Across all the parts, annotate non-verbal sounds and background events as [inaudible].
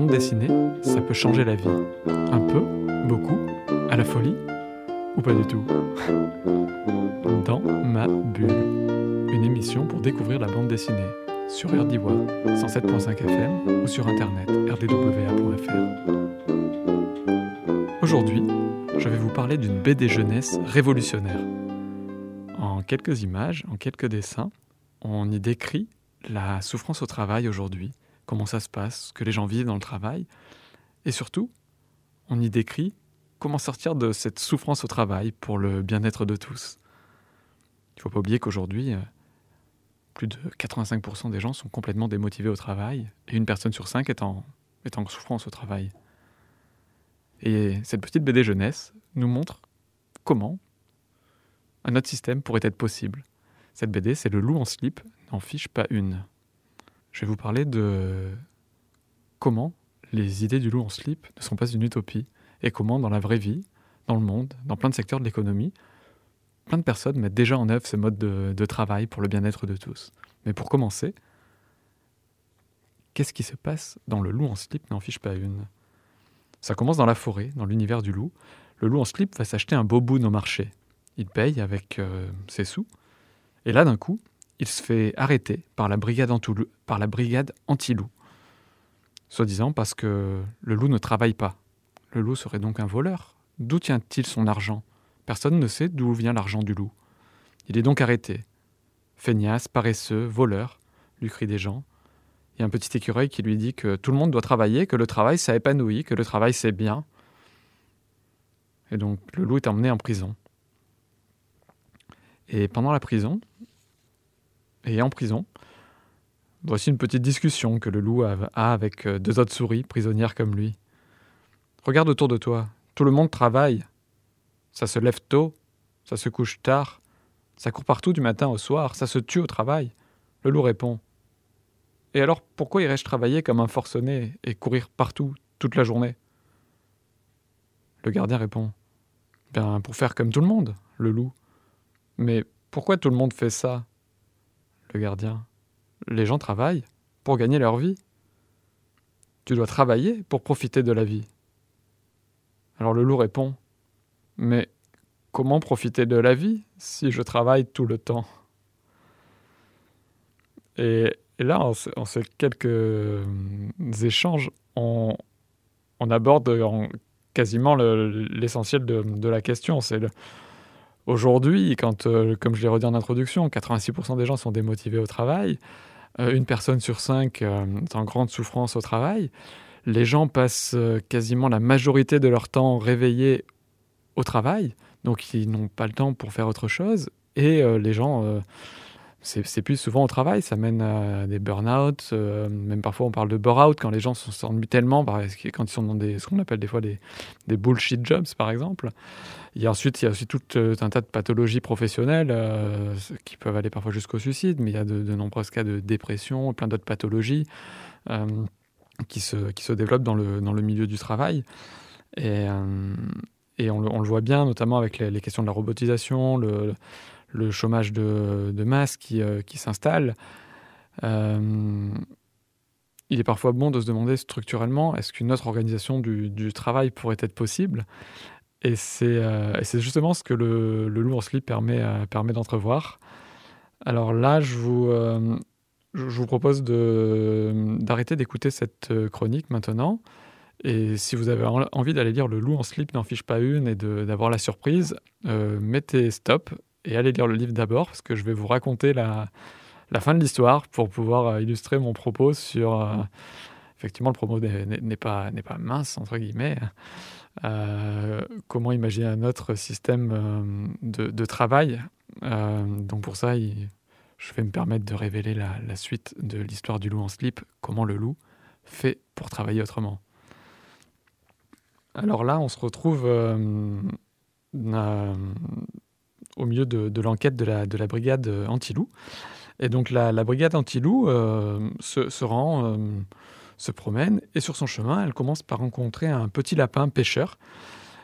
bande dessinée, ça peut changer la vie. Un peu, beaucoup, à la folie ou pas du tout. [laughs] Dans ma bulle, une émission pour découvrir la bande dessinée sur RDIWA 107.5 FM ou sur internet rdwa.fr. Aujourd'hui, je vais vous parler d'une BD jeunesse révolutionnaire. En quelques images, en quelques dessins, on y décrit la souffrance au travail aujourd'hui, comment ça se passe, que les gens vivent dans le travail, et surtout, on y décrit comment sortir de cette souffrance au travail pour le bien-être de tous. Il ne faut pas oublier qu'aujourd'hui, euh, plus de 85% des gens sont complètement démotivés au travail, et une personne sur cinq est en, est en souffrance au travail. Et cette petite BD jeunesse nous montre comment un autre système pourrait être possible. Cette BD, c'est Le loup en slip, n'en fiche pas une je vais vous parler de comment les idées du loup en slip ne sont pas une utopie et comment dans la vraie vie, dans le monde, dans plein de secteurs de l'économie, plein de personnes mettent déjà en œuvre ce mode de, travail pour le bien-être de tous. Mais pour commencer, qu'est-ce qui se passe dans le loup en slip n'en fiche pas une Ça commence dans la forêt, dans l'univers du loup. Le loup en slip va s'acheter un beau bout au marché. Il paye avec euh, ses sous. Et là, d'un coup, il se fait arrêter par la brigade, par la brigade anti-loup. Soi-disant parce que le loup ne travaille pas. Le loup serait donc un voleur. D'où tient-il son argent? Personne ne sait d'où vient l'argent du loup. Il est donc arrêté. Feignasse, paresseux, voleur, lui crient des gens. Il y a un petit écureuil qui lui dit que tout le monde doit travailler, que le travail ça épanouit, que le travail c'est bien. Et donc le loup est emmené en prison. Et pendant la prison, et en prison. Voici une petite discussion que le loup a avec euh, deux autres souris prisonnières comme lui. Regarde autour de toi, tout le monde travaille. Ça se lève tôt, ça se couche tard, ça court partout du matin au soir, ça se tue au travail. Le loup répond. Et alors pourquoi irais-je travailler comme un forcené et courir partout toute la journée? Le gardien répond. Ben pour faire comme tout le monde, le loup. Mais pourquoi tout le monde fait ça? Le gardien. Les gens travaillent pour gagner leur vie. Tu dois travailler pour profiter de la vie. Alors le loup répond Mais comment profiter de la vie si je travaille tout le temps? Et, là, en, ces quelques euh, échanges, on, aborde quasiment l'essentiel de, la question. Aujourd'hui, euh, comme je l'ai redit en introduction, 86% des gens sont démotivés au travail, une personne sur cinq euh, est en grande souffrance au travail, les gens passent quasiment la majorité de leur temps réveillés au travail, donc ils n'ont pas le temps pour faire autre chose, et les gens c'est plus souvent au travail, ça mène à des burn-out, euh, même parfois on parle de bore-out quand les gens s'ennuient tellement, quand ils sont dans des, ce qu'on appelle des fois des, bullshit jobs par exemple. Et ensuite, il y a aussi tout euh, un tas de pathologies professionnelles euh, qui peuvent aller parfois jusqu'au suicide, mais il y a de, nombreux cas de dépression, plein d'autres pathologies qui, se, qui se développent dans le, dans le milieu du travail. Et, et on, le, on, le, voit bien, notamment avec les, questions de la robotisation, le chômage de, masse qui, euh, qui s'installe, euh, il est parfois bon de se demander structurellement est-ce qu'une autre organisation du, travail pourrait être possible? Et euh, c'est justement ce que le, le lourd slip permet, permet d'entrevoir. Alors là, je vous, je vous propose d'arrêter d'écouter cette chronique maintenant. Et si vous avez envie d'aller lire Le loup en slip n'en fiche pas une et d'avoir la surprise, mettez stop et allez lire le livre d'abord, parce que je vais vous raconter la, la fin de l'histoire pour pouvoir euh, illustrer mon propos sur... Euh, effectivement, le propos n'est pas, pas mince, entre guillemets. Euh, comment imaginer un autre système de, de travail. donc pour ça, je vais me permettre de révéler la, la suite de l'histoire du loup en slip, comment le loup fait pour travailler autrement. Alors là, on se retrouve au milieu de, l'enquête de la, de la brigade euh, anti-loup. Et donc la, brigade anti-loup euh, se, rend, euh, se promène, et sur son chemin, elle commence par rencontrer un petit lapin pêcheur.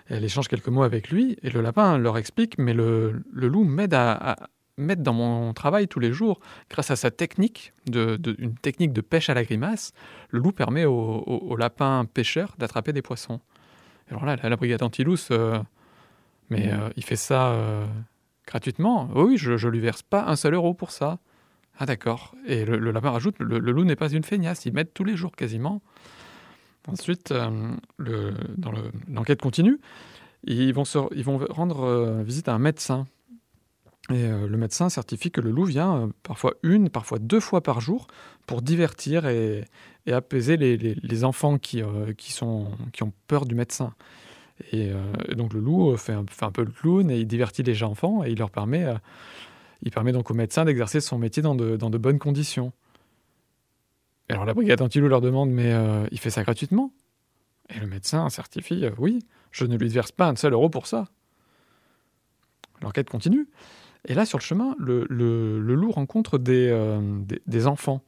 Elle échange quelques mots avec lui, et le lapin leur explique, mais le, loup m'aide à, mettre dans mon travail tous les jours. Grâce à sa technique, de, une technique de pêche à la grimace, le loup permet aux, lapins pêcheurs d'attraper des poissons. Alors là, la, brigade anti-loup, euh, mais il fait ça gratuitement. oui, je ne lui verse pas un seul euro pour ça. Ah d'accord. Et le, lapin rajoute, le, loup n'est pas une feignasse, il m'aide tous les jours quasiment. Ensuite, le, dans l'enquête continue, ils vont, ils vont rendre visite à un médecin et euh, le médecin certifie que le loup vient euh, parfois une, parfois deux fois par jour pour divertir et, apaiser les, enfants qui, euh, qui, sont, qui ont peur du médecin. Et, donc le loup fait un, fait un, peu le clown et il divertit les enfants et il leur permet, il permet donc au médecin d'exercer son métier dans de, dans de, bonnes conditions. alors la brigade anti-loup leur demande mais il fait ça gratuitement? Et le médecin certifie oui, je ne lui verse pas un seul euro pour ça. L'enquête continue. Et là, sur le chemin, le, loup rencontre euh, des, des, enfants,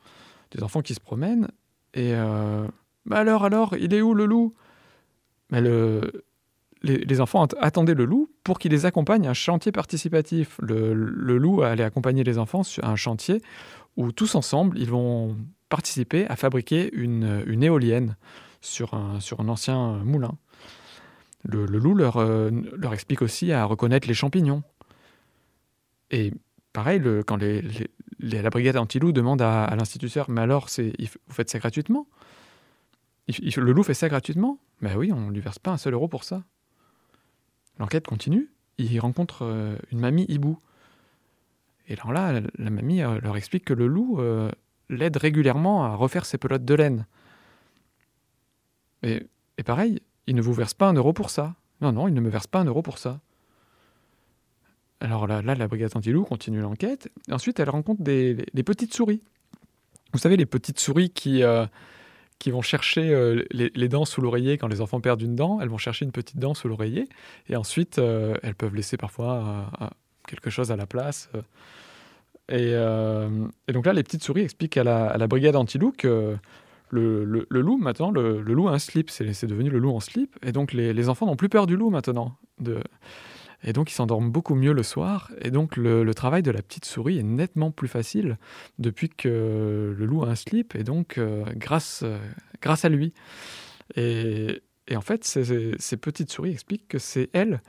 des enfants qui se promènent. Et euh, bah alors, alors, il est où le loup? Mais le, les, enfants attendaient le loup pour qu'il les accompagne à un chantier participatif. Le, loup allait accompagner les enfants sur un chantier où tous ensemble, ils vont participer à fabriquer une, éolienne sur un, ancien moulin. Le, loup leur, euh, leur explique aussi à reconnaître les champignons et pareil, quand la brigade anti-loup demande à, l'instituteur Mais alors, vous faites ça gratuitement? Le loup fait ça gratuitement? Ben oui, on ne lui verse pas un seul euro pour ça. L'enquête continue. Il rencontre euh, une mamie hibou. Et alors là, la, mamie euh, leur explique que le loup euh, l'aide régulièrement à refaire ses pelotes de laine. Et, pareil, il ne vous verse pas un euro pour ça. Non, non, il ne me verse pas un euro pour ça. Alors là, la brigade anti-loup continue l'enquête. Ensuite, elle rencontre des, petites souris. Vous savez, les petites souris qui, qui vont chercher euh, les, dents sous l'oreiller quand les enfants perdent une dent. Elles vont chercher une petite dent sous l'oreiller. Et ensuite, euh, elles peuvent laisser parfois quelque chose à la place. Et, donc là, les petites souris expliquent à la, brigade anti-loup que le, loup, maintenant, le, loup a un slip. C'est devenu le loup en slip. Et donc, les, enfants n'ont plus peur du loup maintenant. Et donc, ils s'endorment beaucoup mieux le soir. Et donc, le, travail de la petite souris est nettement plus facile depuis que le loup a un slip. Et donc, euh, grâce, euh, grâce à lui. Et, en fait, ces, petites souris expliquent que c'est elles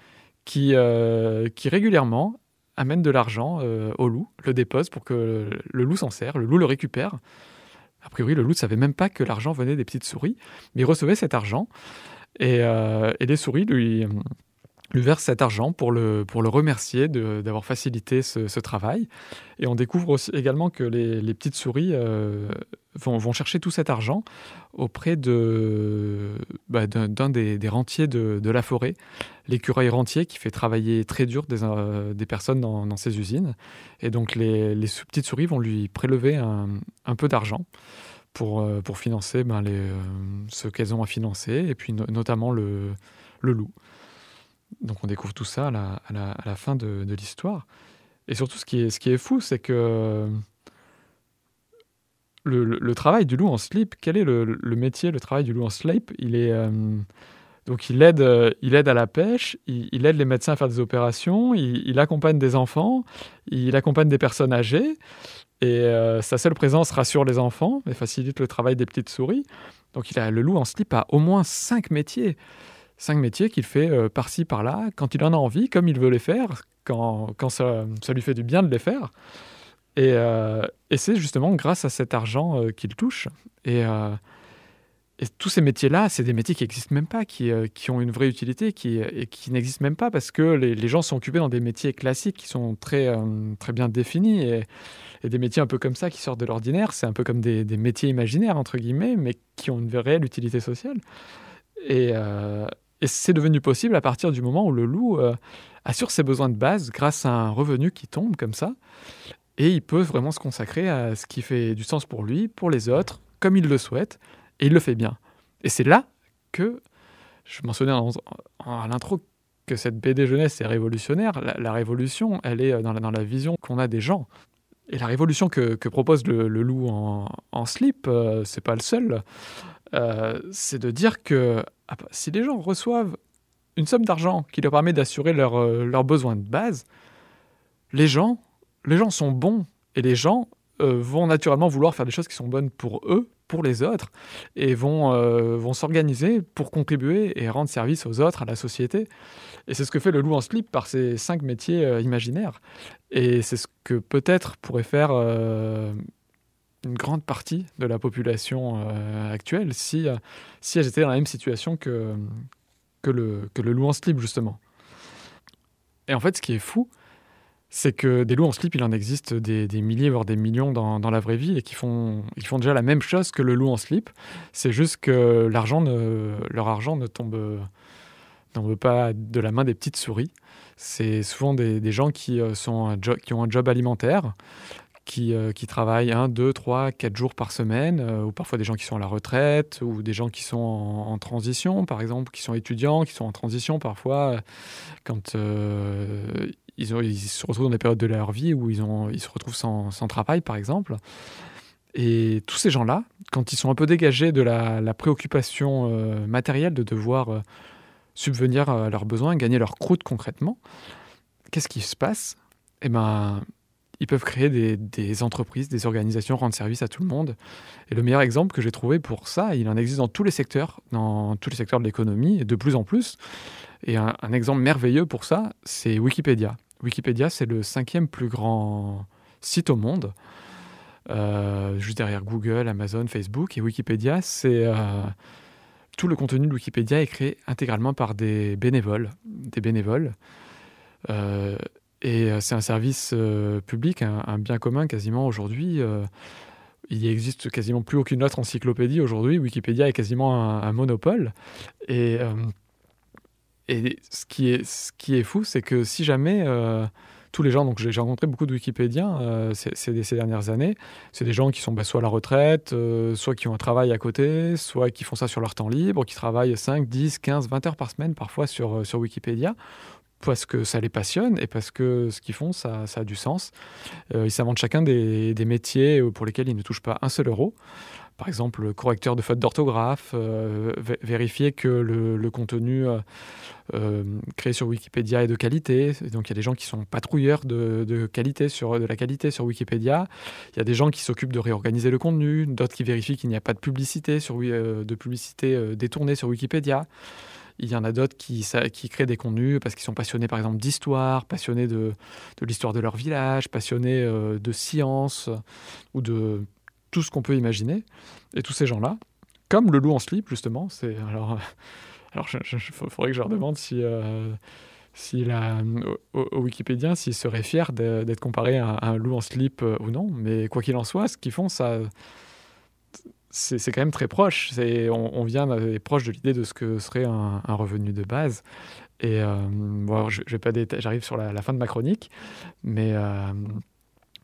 qui, euh, qui régulièrement amènent de l'argent au loup, le déposent pour que le loup s'en sert, le loup le récupère. A priori, le loup ne savait même pas que l'argent venait des petites souris, mais il recevait cet argent. Et les souris lui lui verse cet argent pour le, pour le remercier d'avoir facilité ce, travail. Et on découvre aussi également que les, les petites souris euh, vont, vont, chercher tout cet argent auprès de, bah, d'un des, des, rentiers de, de la forêt, l'écureuil rentier qui fait travailler très dur des, euh, des personnes dans, dans, ces usines. Et donc les, les, petites souris vont lui prélever un, un peu d'argent. Pour, euh, pour financer ben, ce qu'elles ont à financer, et puis notamment le, le loup. Donc on découvre tout ça à la, fin de, l'histoire. Et surtout, ce qui est, fou, c'est que le, travail du loup en slip, quel est le, métier, le travail du loup en slip? Il est euh, donc il aide, il aide à la pêche, il, aide les médecins à faire des opérations, il, accompagne des enfants, il accompagne des personnes âgées, et euh, sa seule présence rassure les enfants et facilite le travail des petites souris. Donc il a le loup en slip a au moins cinq métiers cinq métiers qu'il fait euh, par-ci, par-là, quand il en a envie, comme il veut les faire, quand, quand ça, ça, lui fait du bien de les faire. Et, euh, et c'est justement grâce à cet argent euh, qu'il touche. Et, et, tous ces métiers-là, c'est des métiers qui n'existent même pas, qui, qui, ont une vraie utilité, qui, et qui n'existent même pas parce que les, les, gens sont occupés dans des métiers classiques qui sont très, très bien définis. Et, des métiers un peu comme ça qui sortent de l'ordinaire, c'est un peu comme des, des, métiers imaginaires, entre guillemets, mais qui ont une réelle utilité sociale. Et, et c'est devenu possible à partir du moment où le loup euh, assure ses besoins de base grâce à un revenu qui tombe comme ça. Et il peut vraiment se consacrer à ce qui fait du sens pour lui, pour les autres, comme il le souhaite. Et il le fait bien. Et c'est là que, je mentionnais à l'intro que cette BD jeunesse est révolutionnaire. La, révolution, elle est la, dans la vision qu'on a des gens. Et la révolution que, propose le, loup en, slip, euh, c'est pas le seul. Euh, c'est de dire que ah bah, si les gens reçoivent une somme d'argent qui leur permet d'assurer euh, leurs besoins de base, les gens les gens sont bons et les gens euh, vont naturellement vouloir faire des choses qui sont bonnes pour eux, pour les autres, et vont, vont s'organiser pour contribuer et rendre service aux autres, à la société. Et c'est ce que fait le loup en slip par ses cinq métiers euh, imaginaires. Et c'est ce que peut-être pourrait faire une grande partie de la population actuelle si, si elle était dans la même situation que, que, le, que le loup en slip, justement. Et en fait, ce qui est fou, c'est que des loups en slip, il en existe des, milliers, voire des millions dans, la vraie vie et qui font, ils font déjà la même chose que le loup en slip. C'est juste que leur argent ne tombe, tombe pas de la main des petites souris. C'est souvent des, gens qui, euh, sont qui ont un job alimentaire, qui, euh, qui, travaillent 1, 2, 3, 4 jours par semaine, euh, ou parfois des gens qui sont à la retraite, ou des gens qui sont en, transition, par exemple, qui sont étudiants, qui sont en transition parfois, quand ils, se retrouvent dans des périodes de leur vie où ils, ont, ils se retrouvent sans, travail, par exemple. Et tous ces gens-là, quand ils sont un peu dégagés de la, préoccupation matérielle de devoir subvenir à leurs besoins, gagner leur croûte concrètement, qu'est-ce qui se passe? Eh ben, ils peuvent créer des, entreprises, des organisations, rendre service à tout le monde. Et le meilleur exemple que j'ai trouvé pour ça, il en existe dans tous les secteurs, dans tous les secteurs de l'économie, et de plus en plus. Et un exemple merveilleux pour ça, c'est Wikipédia. Wikipédia, c'est le cinquième plus grand site au monde, euh, juste derrière Google, Amazon, Facebook. Et Wikipédia, c'est euh, tout le contenu de Wikipédia est créé intégralement par des bénévoles, des bénévoles. Euh, et c'est un service public, un, bien commun quasiment aujourd'hui. il existe quasiment plus aucune autre encyclopédie aujourd'hui. Wikipédia est quasiment un, monopole. Et ce qui est, fou, c'est que si jamais euh, tous les gens, donc j'ai rencontré beaucoup de Wikipédiens euh, ces, ces, dernières années, c'est des gens qui sont bah, soit à la retraite, euh, soit qui ont un travail à côté, soit qui font ça sur leur temps libre, qui travaillent 5, 10, 15, 20 heures par semaine parfois sur, sur Wikipédia parce que ça les passionne et parce que ce qu'ils font, ça, ça, a du sens. ils s'inventent chacun des, des, métiers pour lesquels ils ne touchent pas un seul euro par exemple, le correcteur de fautes d'orthographe, euh, vérifier que le, contenu euh, euh, créé sur Wikipédia est de qualité. donc il y a des gens qui sont patrouilleurs de, qualité sur, de la qualité sur Wikipédia. Il y a des gens qui s'occupent de réorganiser le contenu, d'autres qui vérifient qu'il n'y a pas de publicité, sur, de publicité détournée sur Wikipédia. Il y en a d'autres qui, créent des contenus parce qu'ils sont passionnés par exemple d'histoire, passionnés de l'histoire de leur village, passionnés de science ou de tout ce qu'on peut imaginer. Et tous ces gens-là, comme le loup en slip, justement, c'est. Alors, euh, alors il faudrait que je leur demande si. Euh, si la, au, Wikipédien, s'ils seraient fiers d'être comparés à, un loup en slip euh, ou non. Mais quoi qu'il en soit, ce qu'ils font, ça, c'est quand même très proche. On, on vient est proche de l'idée de ce que serait un, revenu de base. Et bon, vais pas j'arrive sur la, fin de ma chronique, mais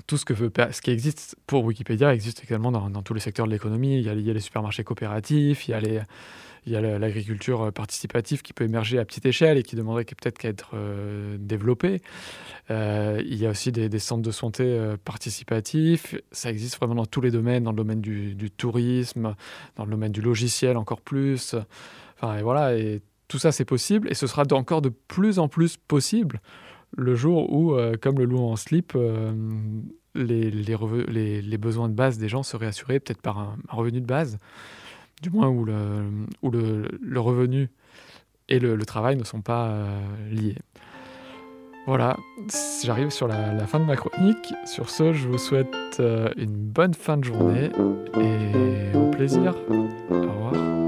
tout ce, que veut, ce qui existe pour Wikipédia existe également dans, tous les secteurs de l'économie. Il, y a les supermarchés coopératifs, il y a, l'agriculture participative qui peut émerger à petite échelle et qui demanderait peut-être qu'à être euh, développée. Euh, il y a aussi des, centres de santé euh, participatifs. Ça existe vraiment dans tous les domaines, dans le domaine du, tourisme, dans le domaine du logiciel encore plus. Enfin, voilà, et tout ça c'est possible et ce sera encore de plus en plus possible le jour où, euh, comme le loup en slip, euh, les, besoins de base des gens seraient assurés peut-être par un, revenu de base, du moins où le revenu et le, travail ne sont pas euh, liés. Voilà, j'arrive sur la, la, fin de ma chronique. Sur ce, je vous souhaite une bonne fin de journée et au plaisir. Au revoir.